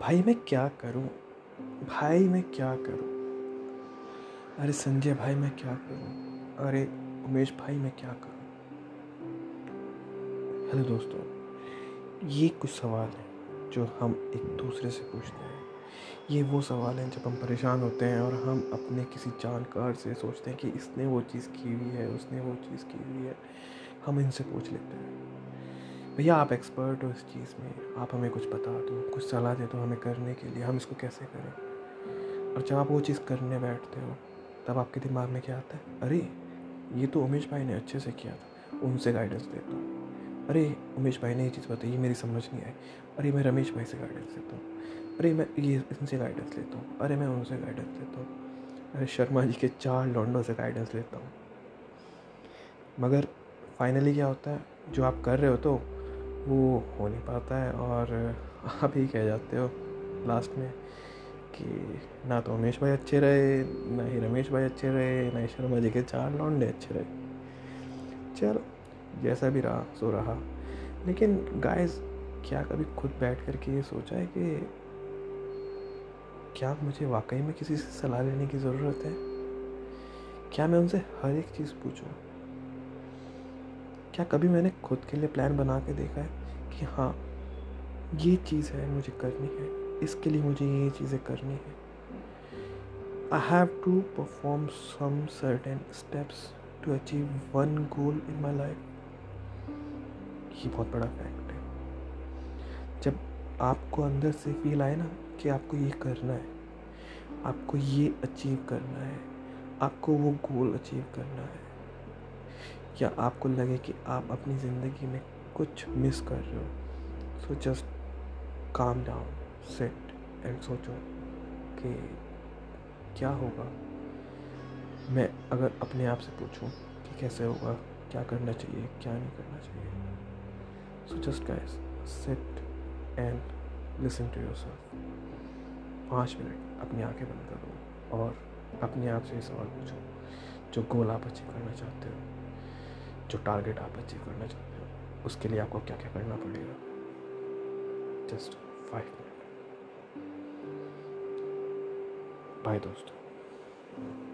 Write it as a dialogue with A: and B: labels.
A: भाई, मैं क्या करूँ? भाई, मैं क्या करूँ? अरे संजय भाई, मैं क्या करूँ? अरे उमेश भाई, मैं क्या करूँ? हेलो दोस्तों, ये कुछ सवाल हैं जो हम एक दूसरे से पूछते हैं। ये वो सवाल हैं जब हम परेशान होते हैं और हम अपने किसी जानकार से सोचते हैं कि इसने वो चीज़ की हुई है, उसने वो चीज़ की हुई है, हम इनसे पूछ लेते हैं। भैया, आप एक्सपर्ट हो इस चीज़ में। आप हमें कुछ बता दो, कुछ सलाह दे दो हमें करने के लिए, हम इसको कैसे करें? और जब आप वो चीज़ करने बैठते हो, तब आपके दिमाग में क्या आता है? अरे, ये तो उमेश भाई ने अच्छे से किया था, उनसे गाइडेंस देता हूँ। अरे, उमेश भाई ने ये चीज़ बताई, ये मेरी समझ नहीं आई। अरे, मैं रमेश भाई से गाइडेंस लेता हूँ। अरे, मैं ये, इनसे गाइडेंस लेता हूँ। अरे, मैं उनसे गाइडेंस लेता हूँ। अरे, शर्मा जी के चार लॉन्डों से गाइडेंस लेता हूँ। मगर फाइनली क्या होता है? जो आप कर रहे हो तो वो हो नहीं पाता है और आप ही कह जाते हो लास्ट में कि ना तो उमेश भाई अच्छे रहे, ना ही रमेश भाई अच्छे रहे, ना ही शर्मा जी के चार लौंडे अच्छे रहे। चलो, जैसा भी रहा, सो रहा। लेकिन गाइस क्या कभी खुद बैठ कर के ये सोचा है कि क्या मुझे वाकई में किसी से सलाह लेने की ज़रूरत है? क्या मैं उनसे हर एक चीज़ पूछूँ? क्या कभी मैंने खुद के लिए प्लान बना के देखा है कि हाँ ये चीज़ है मुझे करनी है, इसके लिए मुझे ये चीज़ें करनी है? I have to perform some certain steps to achieve one goal in my life ये बहुत बड़ा फैक्ट है। जब आपको अंदर से फील आए ना कि आपको ये करना है, आपको ये अचीव करना है, आपको वो गोल अचीव करना है या आपको लगे कि आप अपनी ज़िंदगी में कुछ मिस कर रहे हो? So just calm down sit and सोचो कि क्या होगा? मैं अगर अपने आप से पूछूँ कि कैसे होगा, क्या करना चाहिए, क्या नहीं करना चाहिए। So just guys sit and listen to yourself पाँच मिनट अपनी आँखें बंद करो और अपने आप से ये सवाल पूछो, जो गोल आप अचीव करना चाहते हो। जो टारगेट आप अचीव करना चाहते हो, उसके लिए आपको क्या क्या करना पड़ेगा? जस्ट फाइव मिनट बाय दोस्तों.